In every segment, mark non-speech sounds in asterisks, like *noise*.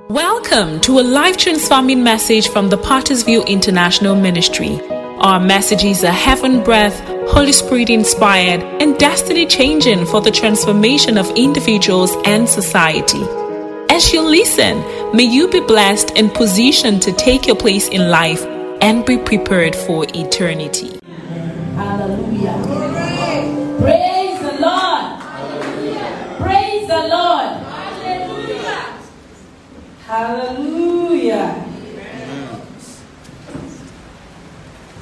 Welcome to a life transforming message from the Potter's View International Ministry. Our messages are heaven breath, Holy Spirit inspired, and destiny changing for the transformation of individuals and society. As you listen, may you be blessed and positioned to take your place in life and be prepared for eternity. Hallelujah.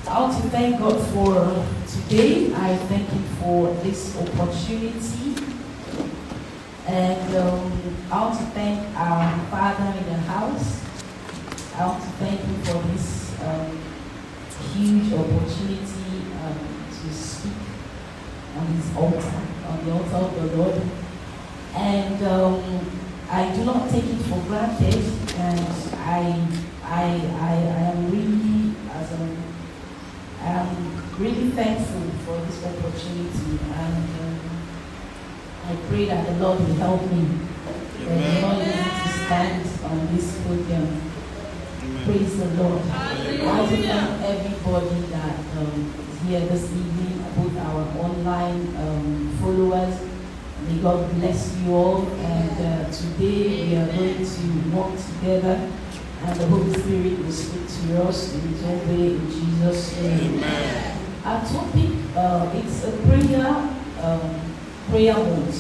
I want to thank God for today. I thank Him for this opportunity. And um, I want to thank our Father in the house. I want to thank Him for this um, huge opportunity um, to speak on His altar, on the altar of the Lord. And um, I do not take it for granted, and I, I, I, I am really, as a, I am really thankful for this opportunity, and um, I pray that the Lord will help me. That the Lord will to stand on this podium. Praise the Lord. I want to thank everybody that um, is here this evening, both our online um, followers. May God bless you all. And uh, today we are going to walk together, and the Holy Spirit will speak to us in His own way in Jesus' name. Our topic uh, it's a prayer um, prayer mode,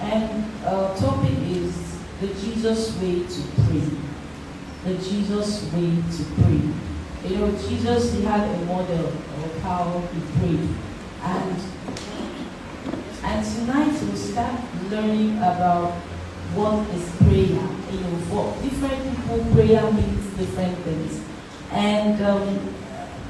and our topic is the Jesus way to pray the Jesus way to pray. You know, Jesus, he had a model of how he prayed. And, and tonight we'll start learning about what is prayer. You know, for different people, prayer means different things. And um,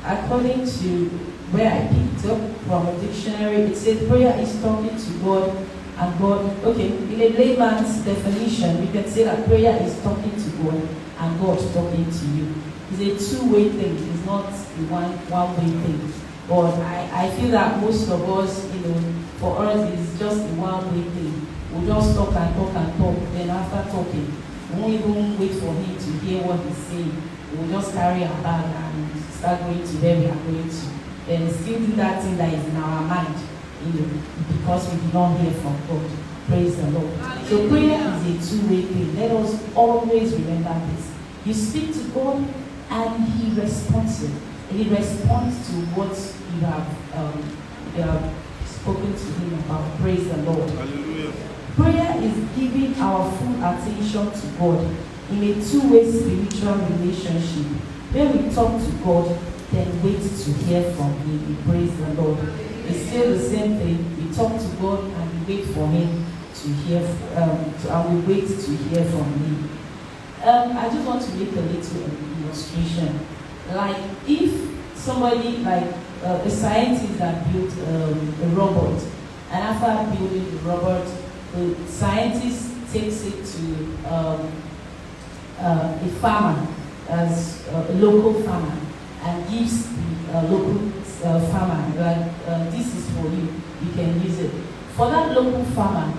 according to where I picked up from a dictionary, it says prayer is talking to God and God. Okay, in a layman's definition, we can say that prayer is talking to God and God talking to you. It's a two-way thing. It's not a one one-way thing. But I, I feel that most of us, you know, for us it's just a one-way thing. We just talk and talk and talk. Then after talking, we won't even wait for him to hear what he's saying. We'll just carry our bag and start going to where we are going to. Then still do that thing that is in our mind, you know, because we did not hear from God. Praise the Lord. So prayer is a two-way thing. Let us always remember this. You speak to God and He responds He responds to what you have, um, you have spoken to Him about. Praise the Lord. Hallelujah. Prayer is giving our full attention to God in a two-way spiritual relationship. When we talk to God, then wait to hear from Him. We praise the Lord. It's still the same thing. We talk to God and we wait for Him to hear, um, to, and we wait to hear from Him. Um, I just want to make a little illustration. Like if somebody, like uh, a scientist that built um, a robot, and after building the robot, the scientist takes it to um, uh, a farmer, as uh, a local farmer, and gives the uh, local uh, farmer, like, this is for you, you can use it. For that local farmer,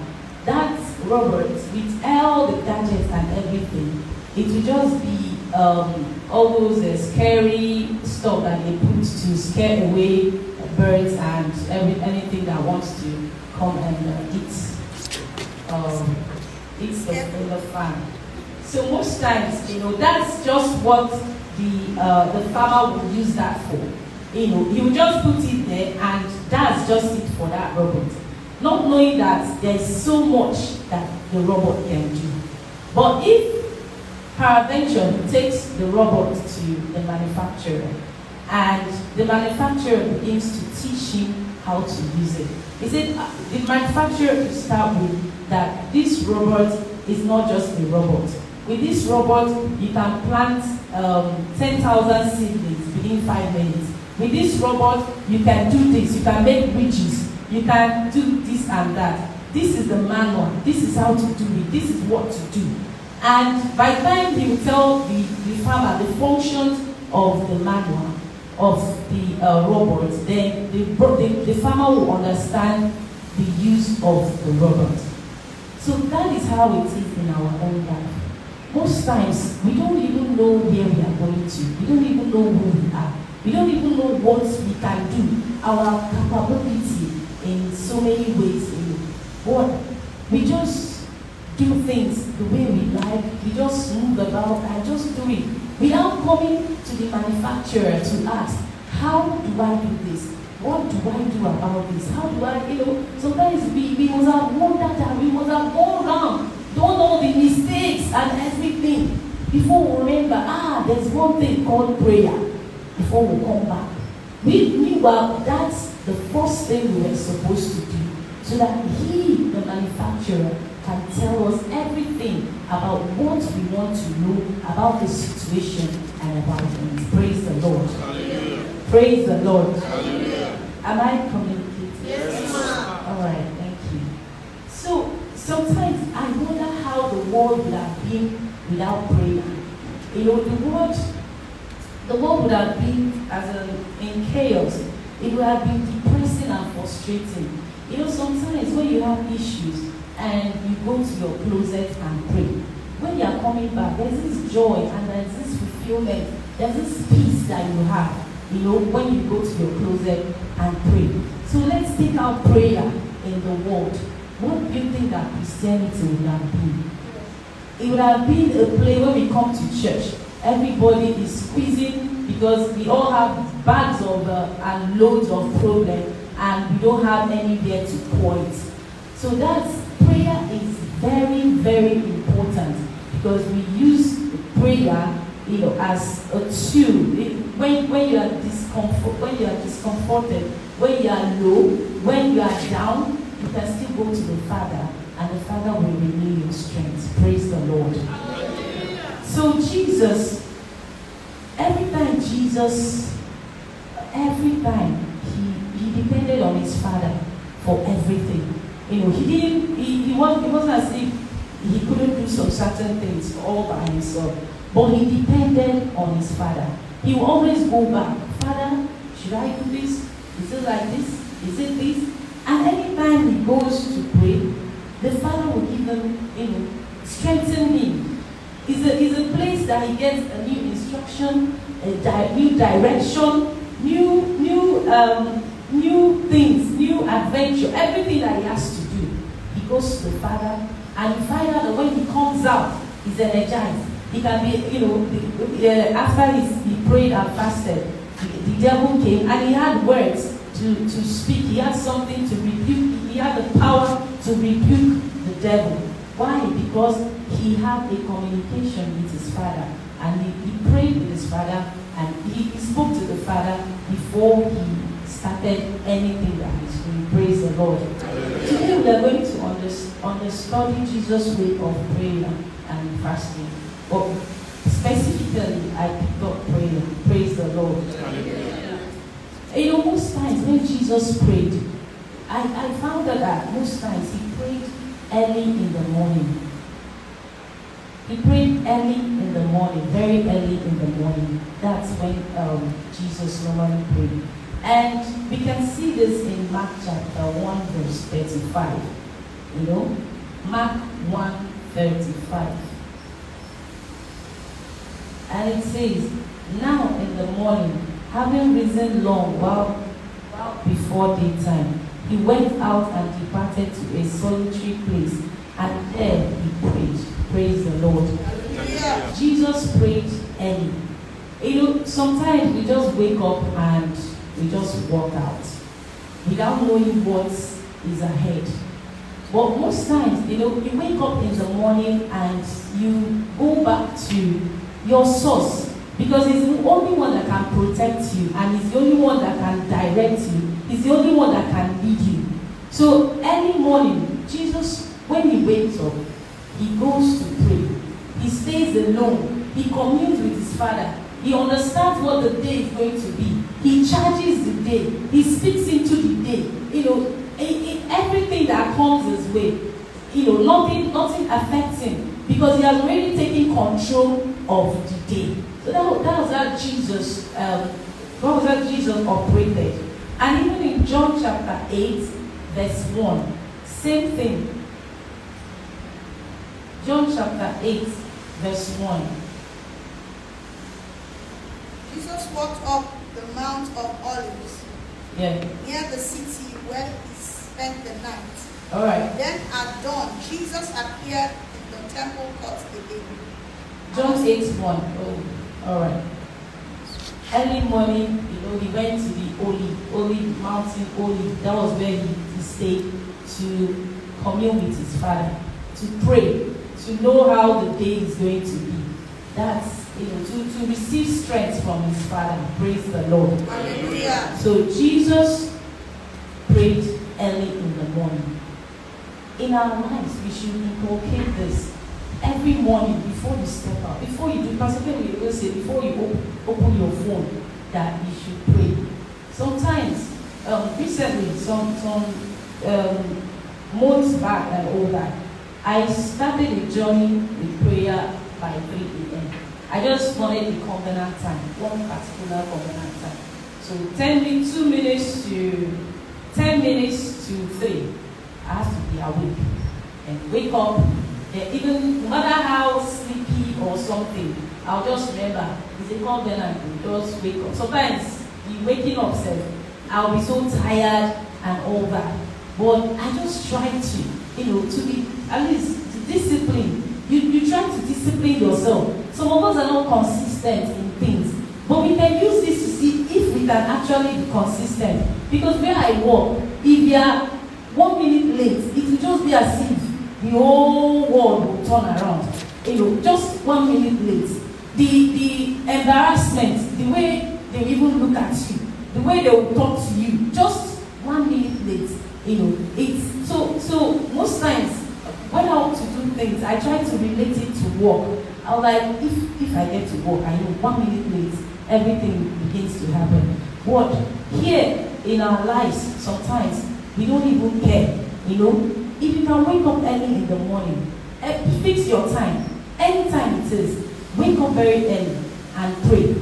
that robot, with all the gadgets and everything, it will just be um, those uh, scary stuff that they put to scare away birds and every, anything that wants to come and uh, eat, um, eat the, the farm. So most times, you know, that's just what the uh, the farmer would use that for. You know, he would just put it there, and that's just it for that robot. Not knowing that there's so much that the robot can do. But if peradventure takes the robot to the manufacturer, and the manufacturer begins to teach him how to use it. He said uh, the manufacturer to start with that this robot is not just a robot. With this robot, you can plant um, 10,000 seedlings within five minutes. With this robot, you can do this. You can make bridges. You can do this and that. This is the manual. This is how to do it. This is what to do. And by the time he will tell the, the farmer the functions of the manual of the uh, robot, then the, the, the farmer will understand the use of the robot. So that is how it is in our own life. most times we don't even know where we are going to. We don't even know who we are. We don't even know what we can do. Our capability in so many ways. What we just do things the way we like. We just move about and just do it without coming to the manufacturer to ask, how do I do this? What do I do about this? How do I, you know, sometimes we, we must have wondered and we must have gone around, done all the mistakes and everything before we remember, ah, there's one thing called prayer before we come back. We, meanwhile, that's the first thing we were supposed to do so that he, manufacturer, can tell us everything about what we want to know about the situation and about things. Praise the Lord. Hallelujah. Praise the Lord. Hallelujah. Am I communicating? Yes, ma'am. All right, thank you. So sometimes I wonder how the world would have been without prayer. You know, the world, the world would have been as a, in chaos. It would have been depressing and frustrating. You know, sometimes when you have issues and you go to your closet and pray, when you are coming back, there's this joy and there's this fulfillment, there's this peace that you have you know, when you go to your closet and pray. So let's take out prayer in the world. What do you think that Christianity would have been? It would have been a place where we come to church. Everybody is squeezing because we all have bags of uh, and loads of problems and we don't have anywhere to pour it. So that's prayer is very, very important because we use prayer you know, as a tool. When, when you are discomfort, when you are discomforted, when you are low, when you are down, you can still go to the Father, and the Father will renew your strength. Praise the Lord. So Jesus, every time Jesus, every time depended on his Father for everything. You know, he didn't. He, he, was, he wasn't as if he couldn't do some certain things all by himself. But he depended on his father. He would always go back. Father, should I do this? Is it like this? Is it this? And anytime he goes to pray, the father will give him, you know, strengthen him. It's a, it's a place that he gets a new instruction, a di- new direction, new, new, um, new things, new adventure, everything that he has to do. He goes to the father, and you find out that when he comes out, he's energized. He can be, you know, the, uh, after he, prayed and fasted, the, the, devil came and he had words to, to speak. He had something to rebuke. He had the power to rebuke the devil. Why? Because he had a communication with his father. And he, he prayed with his father and he, he spoke to the father before he started anything that he's doing. Praise the Lord. Today we are going to understand Jesus' way of prayer and fasting. But specifically, I picked up prayer. Praise the Lord. You know, most times when Jesus prayed, I, I found out that most times he prayed early in the morning. He prayed early in the morning, very early in the morning. That's when um, Jesus normally prayed. And we can see this in Mark chapter 1, verse 35. You know, Mark 1, 35. And it says, Now in the morning, having risen long while, while before daytime, he went out and departed to a solitary place, and there he prayed. Praise the Lord. Yeah. Jesus prayed early. You know, sometimes we just wake up and we just walk out. Without knowing what is ahead. But most times, you know, you wake up in the morning and you go back to your source. Because it's the only one that can protect you and it's the only one that can direct you. It's the only one that can lead you. So early morning jesus when he wakes up he goes to pray. He stays alone. He communes with his father. He understands what the day is going to be he charges the day he speaks into the day you know everything that comes his way you know nothing nothing affects him because he has already taken control of the day. So that, that was how Jesus, um, what was how Jesus operated. And even in John chapter 8, verse 1, same thing. John chapter 8, verse 1. Jesus walked up the Mount of Olives Yeah. near the city where he spent the night. All right. Then at dawn, Jesus appeared in the temple court again. John 8 1. Oh, all right. Early morning, you know, he went to the Holy, Holy Mountain, Holy. That was where he, he stayed to commune with his father, to pray, to know how the day is going to be. That's, you know, to, to receive strength from his father. Praise the Lord. Hallelujah. So Jesus prayed early in the morning. In our minds, we should inculcate this every morning before you step out. Before you do, Pastor Ben will say, before you op- open your phone, that you should pray. Sometimes, um, recently, some some um, months back and all that, I started a journey with prayer by 3 a.m. I just wanted the covenant time, one particular covenant time. So 10 minutes, 2 minutes to 10 minutes to 3. I have to be awake and wake up. And even no matter how sleepy or something, I'll just remember it's a covenant. Just wake up. Sometimes the waking up self, I'll be so tired and all that. But I just try to, you know, to be at least to discipline. Yourself. Some of us are not consistent in things. But we can use this to see if we can actually be consistent. Because where I work, if you are one minute late, it will just be as if the whole world will turn around. You know, just one minute late. The the embarrassment, the way they even look at you, the way they will talk to you, just one minute late. You know, it's things, I try to relate it to work. I was like, if if I get to work, I know one minute late, everything begins to happen. But here in our lives, sometimes we don't even care. You know, if you can wake up early in the morning, eh, fix your time, anytime it is, wake up very early and pray.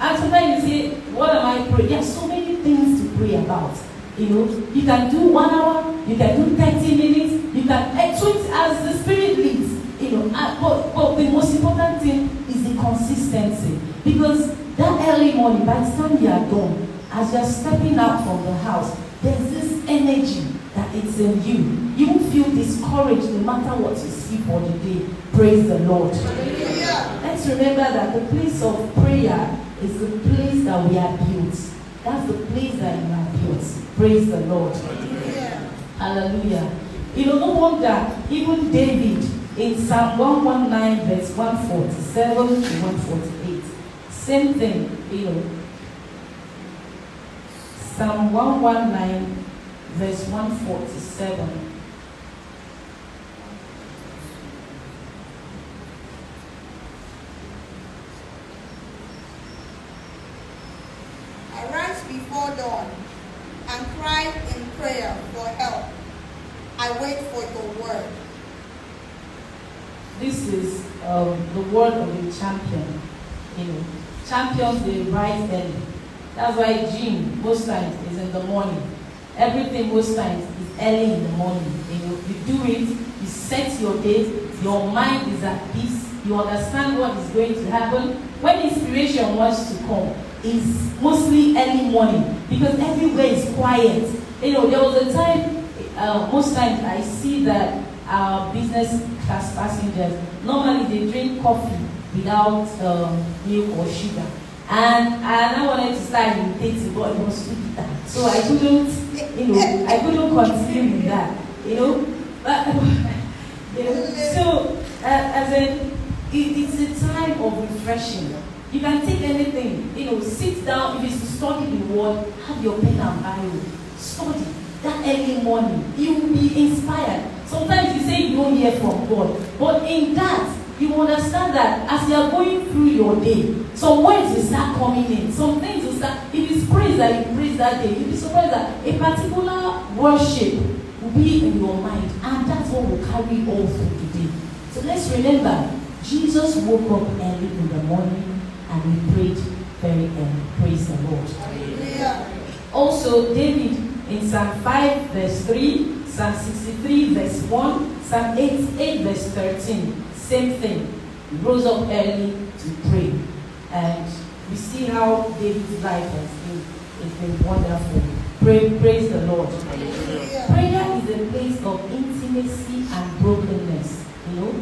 And sometimes you say, what am I praying? There are so many things to pray about. You know, you can do one hour, you can do 30 minutes, you can eh, so it's as the spirit leads. You know, and, but, but the most important thing is the consistency. Because that early morning, by the time you are done, as you're stepping out from the house, there's this energy that it's in you. You won't feel discouraged no matter what you see for the day. Praise the Lord. Hallelujah. Let's remember that the place of prayer is the place that we are built. That's the place that you are built. Praise the Lord. Hallelujah. Hallelujah. You know, no wonder even David in Psalm 119, verse 147 to 148, same thing, you know. Psalm 119, verse 147. Arise before dawn and cry in prayer for help. I wait for your word. This is um, the word of a champion. You know, champions they rise early. That's why gym most times is in the morning. Everything most times is early in the morning. You know, you do it, you set your date, your mind is at peace, you understand what is going to happen. When inspiration wants to come, it's mostly early morning because everywhere is quiet. You know, there was a time, uh, most times I see that our business class passengers normally they drink coffee without um, milk or sugar. And, and I wanted to start imitating, but it was too bitter. So I couldn't, you know, I couldn't continue with that, you know. But, *laughs* you know, so, uh, as in, it, it's a time of refreshing. You can take anything, you know, sit down, if it's to study the word, have your pen and Bible, study that early morning. You will be inspired. Sometimes you say you don't hear from God, but in that, you understand that as you are going through your day, some words will start coming in, some things will start. If it's praise that you praise that day, you'll be surprised that a particular worship will be in your mind, and that's what will carry all through the day. So let's remember, Jesus woke up early in the morning and he prayed very early. Praise the Lord. Hallelujah. Also, David in Psalm 5, verse 3, Psalm 63, verse 1, Psalm 88, verse 13, same thing. He rose up early to pray. And we see how David's life has been, it's been wonderful. Pray, praise the Lord. Prayer is a place of intimacy and brokenness. You know,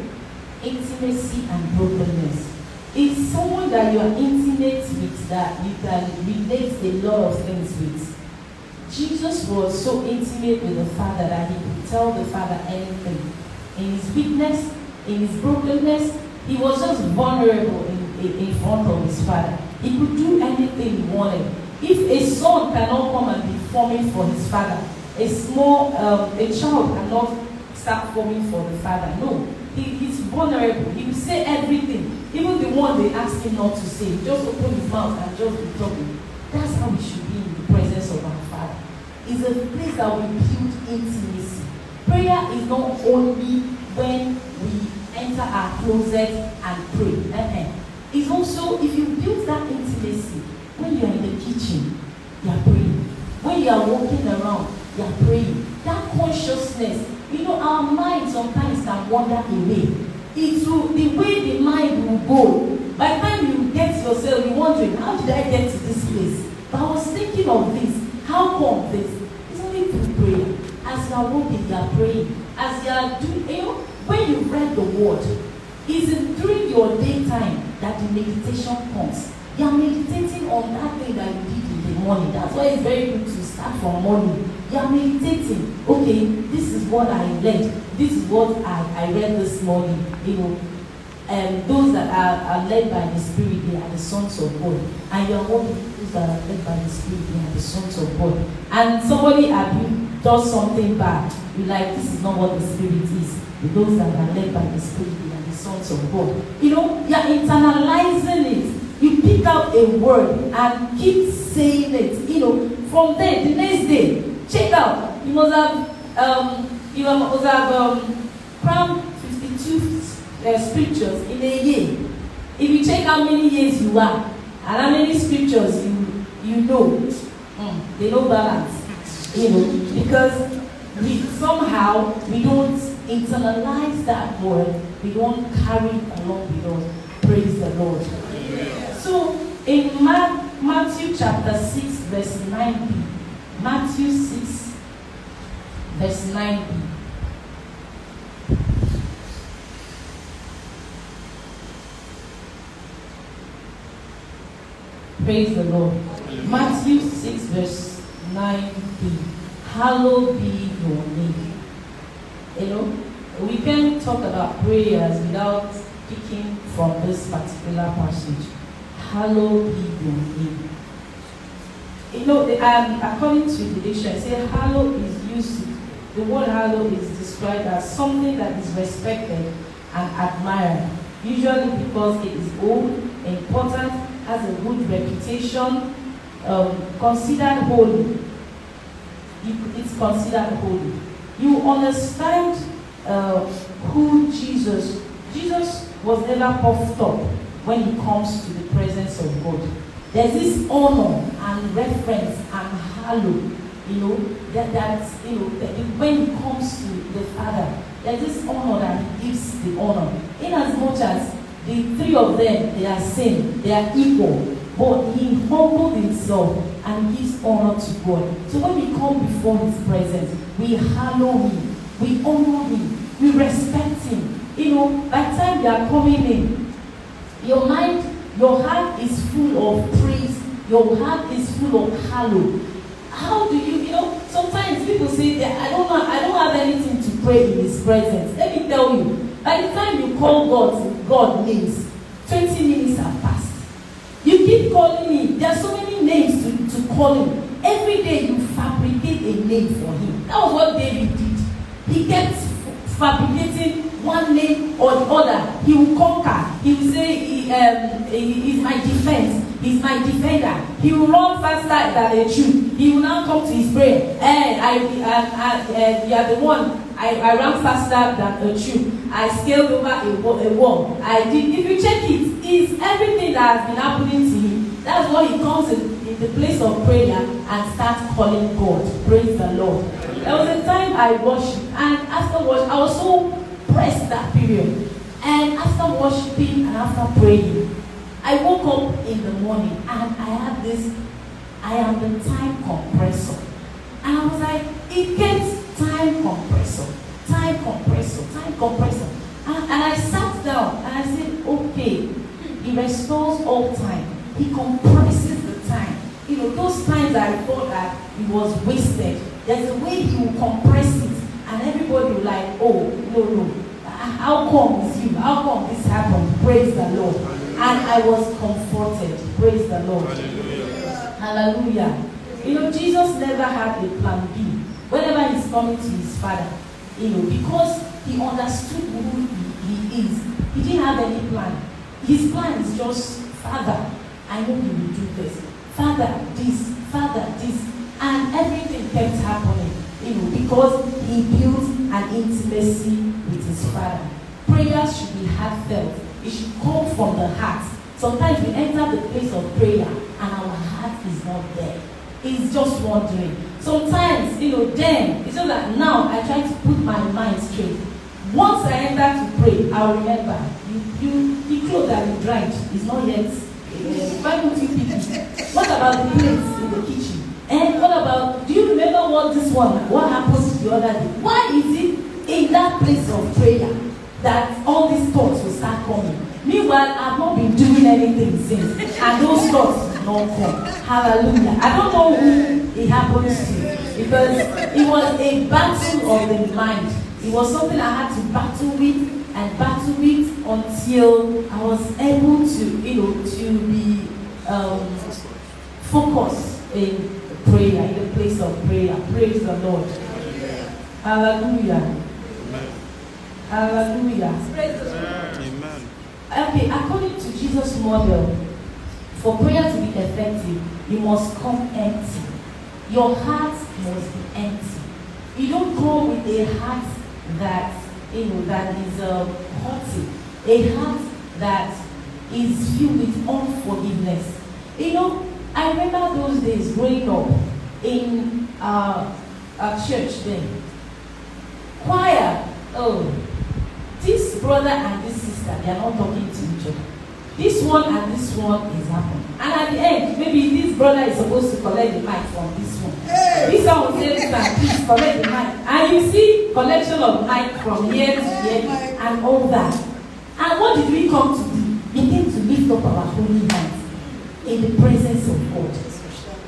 intimacy and brokenness. It's someone that you are intimate with that you can relate a lot of things with. Jesus was so intimate with the Father that he could tell the Father anything. In his weakness, in his brokenness, he was just vulnerable in, in, in front of his Father. He could do anything he wanted. If a son cannot come and be forming for his father, a small, um, a child cannot start forming for the father. No, he, he's vulnerable. He will say everything, even the one they ask him not to say. Just open his mouth and just be talking. That's how we should be in the presence of our Father. It's a place that we build intimacy. Prayer is not only when we enter our closet and pray. Uh-huh. It's also if you build that intimacy when you are in the kitchen, you are praying. When you are walking around, you are praying. That consciousness, you know, our mind sometimes can wander away. It will, the way the mind will go. By the time you get yourself, you're wondering, how did I get to this place? But I was thinking of this. How come this? It's only through prayer. As you are walking, you are praying. As you are doing, when you read the word, it's during your daytime that the meditation comes. You are meditating on that thing that you did in the morning. That's why it's very good to start from morning. You are meditating. Okay, this is what I learned. This is what I, I read this morning. You know, um, those that are, are led by the Spirit, they are the sons of God. And you are walking those that are led by the Spirit, they are the sons of God. And somebody abuse, does something bad. You're like, this is not what the Spirit is. Those that are led by the Spirit, are the sons of God. You know, you are internalizing it. You pick up a word and keep saying it. You know, from there, the next day, check out. You must have, um, you must have um, crammed 52 uh, scriptures in a year. If you check how many years you are and how many scriptures you you know, mm, they don't balance. You know, because we somehow we don't internalize that word, we don't carry it along with us. Praise the Lord. So in Matthew chapter 6, verse 9b, Matthew 6, verse 9b. Praise the Lord. Matthew 6, verse 9b. Hallowed be your name. You know, we can talk about prayers without picking from this particular passage. Hallowed be your name. You know, um, according to the dictionary, say hallow is used, the word hallow is described as something that is respected and admired, usually because it is old, important, has a good reputation, um, considered holy. It's considered holy. You understand uh, who Jesus, Jesus was never puffed up when he comes to the presence of God. There's this honor and reference and hallow, you know, that, that you know, that when he comes to the Father, there's this honor that he gives the honor. In as much as the three of them, they are same, they are equal, but he humbled himself and gives honor to God. So when we come before his presence, we hallow him, we honor him, we respect him. You know, by the time you are coming in, your mind, your heart is full of praise, your heart is full of hallow. How do you, you know, sometimes people say that I don't know, I don't have anything to pray in his presence. Let me tell you, by the time you call God, God names, 20 minutes have passed. You keep calling him. There are so many names to, to call him. Every day you fabricate a name for him. That was what David did. He kept fabricating one name or the other. He will conquer. He will say, he, um, he is my defense. He's my defender. He will run faster than a Jew. He will now come to his prayer. Hey, I, I, I, uh, you are the one. I, I ran faster than a Jew. I scaled over a, a wall. I did. If you check it, it's everything that has been happening to him. That's why he comes in, in the place of prayer and starts calling God. Praise the Lord. There was a time I worshiped, and after worship, I was so pressed that period. And after worshiping and after praying, I woke up in the morning and I had this, I am the time compressor. And I was like, it gets time compressor, time compressor, time compressor. And, and I sat down and I said, okay, he restores all time. He compresses the time. You know, those times I thought that it was wasted. There's a way he will compress it. And everybody will like, oh, no, no. How come it's you? How come this happened? Praise the Lord. And I was comforted. Praise the Lord. Hallelujah. Hallelujah. You know, Jesus never had a plan B. Whenever he's coming to his father, you know, because he understood who he, he is. He didn't have any plan. His plan is just, Father, I know you will do this. Father, this, Father, this. And everything kept happening, you know, because he built an intimacy with his father. Prayers should be heartfelt. It should come from the heart. Sometimes we enter the place of prayer and our heart is not there. It's just wandering. Sometimes, you know, then it's just that now I try to put my mind straight. Once I enter to pray, I'll remember you, you the clothes that you dried is not yet. Why don't you it? What about the plates in the kitchen? And what about? Do you remember what this one? What happened to the other day? Why is it in that place of prayer that all these thoughts will start coming? Meanwhile, I've not been doing anything since, and those thoughts not come. Hallelujah. I don't know who it happens to because it was a battle of the mind. It was something I had to battle with and battle with until I was able to, you know, to be um, focused in prayer, in the place of prayer. Praise the Lord. Hallelujah. Hallelujah. Praise the Lord. Amen. Okay, according to Jesus' model, for prayer to be effective, you must come empty. Your heart must be empty. You don't come with a heart that you know that is uh, haughty, a heart that is filled with unforgiveness. You know, I remember those days growing up in uh, a church then. Choir, oh, this brother and this sister, they are not talking to each other. This one and this one is happening. And at the end, maybe this brother is supposed to collect the mic from this. This one will say, "Sir, please collect the mic. And you see collection of mic from here to here and all that. And what did we come to do? We came to lift up our holy hands in the presence of God.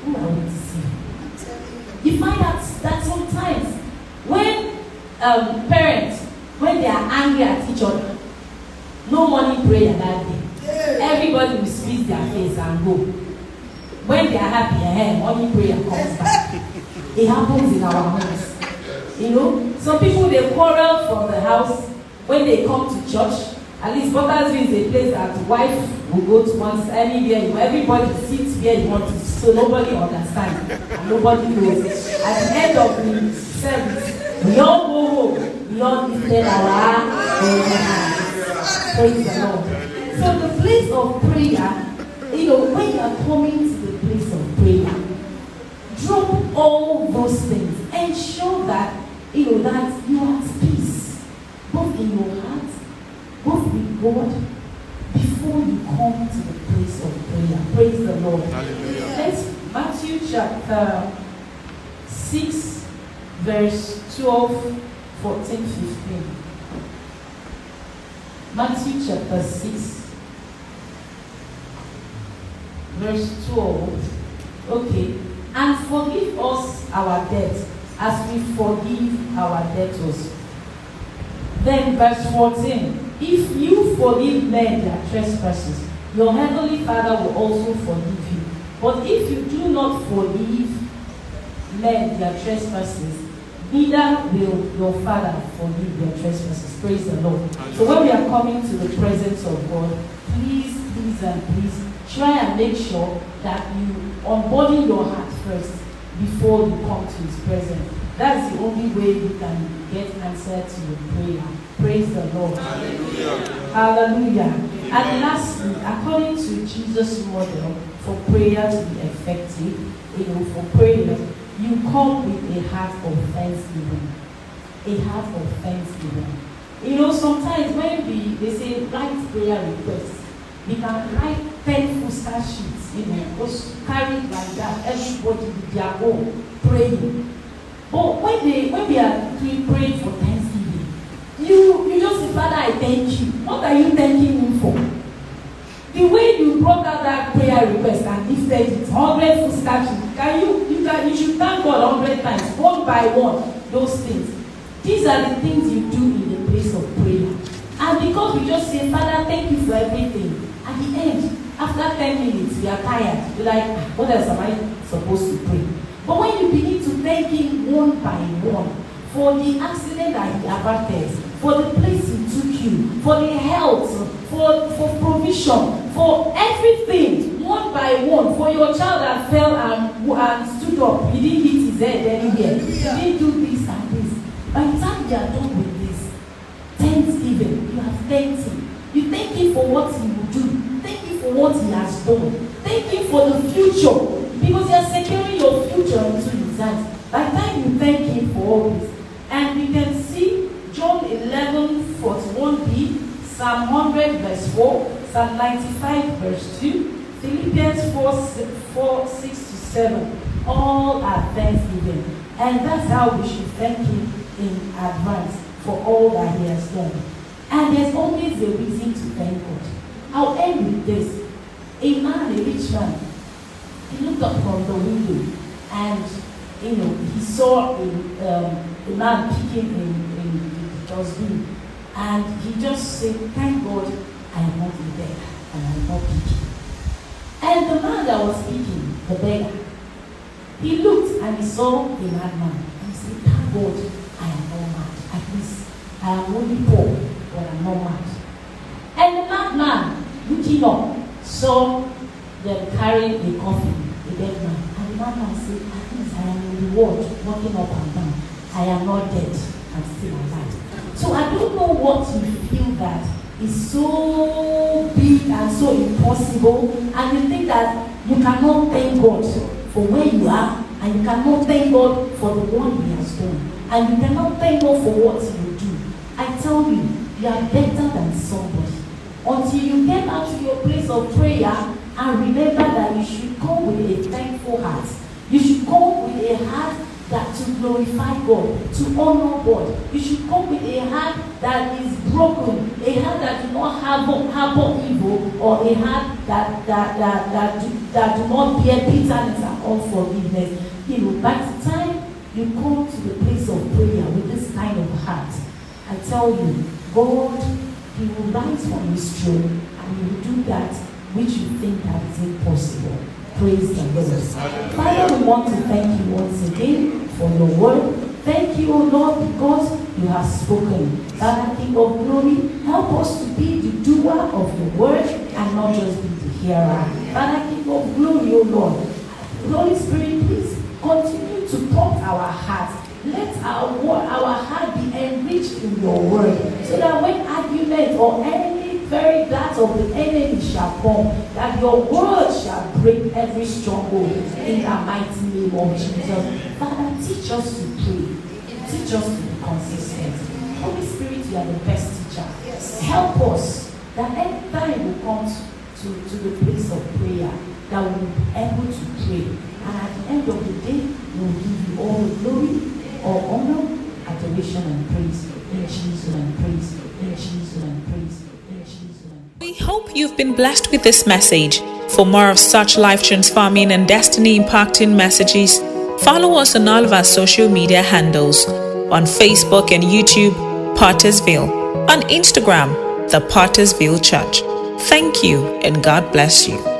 Who are we to see? You find out that sometimes when um, parents, when they are angry at each other, no morning prayer that day. Everybody will squeeze their face and go. When they are happy, eh, morning prayer comes *laughs* back. It happens in our homes. You know, some people they quarrel from the house when they come to church. At least Pottersville is a place that wife will go to once anywhere. Everybody sits where you want to, so nobody understands and nobody knows. At the end of the service, we all go home. We all lifted our hands. Praise the Lord. So the place of prayer, you know, when you are coming drop all those things. Ensure that you know that you are at peace, both in your heart, both with God, before you come to the place of prayer. Praise the Lord. Hallelujah. Let's Matthew chapter 6, verse 12, 14, 15. Matthew chapter 6, verse 12. Okay. And forgive us our debts as we forgive our debtors. Then verse 14. If you forgive men their trespasses, your heavenly Father will also forgive you. But if you do not forgive men their trespasses, neither will your Father forgive their trespasses. Praise the Lord. So when we are coming to the presence of God, please, please, and please try and make sure that you unburden your heart first before you come to His presence. That's the only way you can get answer to your prayer. Praise the Lord. Hallelujah. And lastly, according to Jesus' model for prayer to be effective, you know, for prayer, you come with a heart of thanksgiving. A heart of thanksgiving. You know, sometimes when we they say write prayer requests, we can write ten star sheets, know, just carry it like that, everybody with their own praying. But when they when we are doing praying for Thanksgiving, you you just say, Father, I thank you. What are you thanking him for? The way you brought out that prayer request and lifted it, hundred star sheets, can you you can you should thank God hundred times, one by one, those things. These are the things you do in the place of prayer. And because we just say, Father, thank you for everything, at the end, after 10 minutes, you are tired. You're like, ah, what else am I supposed to pray? But when you begin to thank Him one by one for the accident that He averted, for the place He took you, for the health, for, for provision, for everything, one by one, for your child that fell and, and stood up, he didn't hit his head anywhere, he didn't do this and this. By the time you are done with this, Thanksgiving, you have thanked Him. You thank Him for what He will do. Thank Him for what He has done. Thank Him for the future. Because you are securing your future into His hands. By the time you thank Him for all this, and we can see John 11, 41b, Psalm 100, verse 4, Psalm 95, verse 2, Philippians 4, 4 6 to 7. All are thanksgiving. And that's how we should thank Him in advance for all that He has done. And there's always a reason to thank God. I'll end with this. A man, a rich man, he looked up from the window and you know he saw a, um, a man picking in, in the dustbin and he just said, Thank God I am not a beggar and I am not picking. And the man that was picking, the beggar, he looked and he saw the madman and he said, Thank God I am not mad. At least I am only poor, but I'm not mad. Looking up, saw them carrying a coffin, a dead man. And the madman said, At least I am in the world, walking up and down. I am not dead, I'm still alive. So I don't know what you feel that is so big and so impossible, and you think that you cannot thank God for where you are, and you cannot thank God for the one He has done, and you cannot thank God for what will do. I tell you, you are better than somebody. Until you get out to your place of prayer and remember that you should come with a thankful heart. You should come with a heart that to glorify God, to honor God. You should come with a heart that is broken, a heart that do not harbor, harbor evil, or a heart that that that that do, that do not bear bitterness and unforgiveness. You know, by the time you come to the place of prayer with this kind of heart, I tell you, God, He will rise from His throne and He will do that which you think that is impossible. Praise the Lord. Father, we want to thank you once again for your word. Thank you, O Lord, because you have spoken. Father, King of glory, help us to be the doer of your word and not just be the hearer. Father, King of glory, O Lord, Holy Spirit, please continue to prompt our hearts. Let our our heart be enriched in your word, so that when argument or any very darts of the enemy shall come, that your word shall break every stronghold in the mighty name of Jesus. Father, teach us to pray. Teach us to be consistent. Holy Spirit, you are the best teacher. Help us that every time we come to, to the place of prayer, that we will be able to pray. And at the end of the day, we will give you all the glory, or honor, and praise. Jesus and praise. Jesus and praise. We hope you've been blessed with this message. For more of such life transforming and destiny impacting messages, follow us on all of our social media handles on Facebook and YouTube, Pottersville, on Instagram, The Pottersville Church. Thank you and God bless you.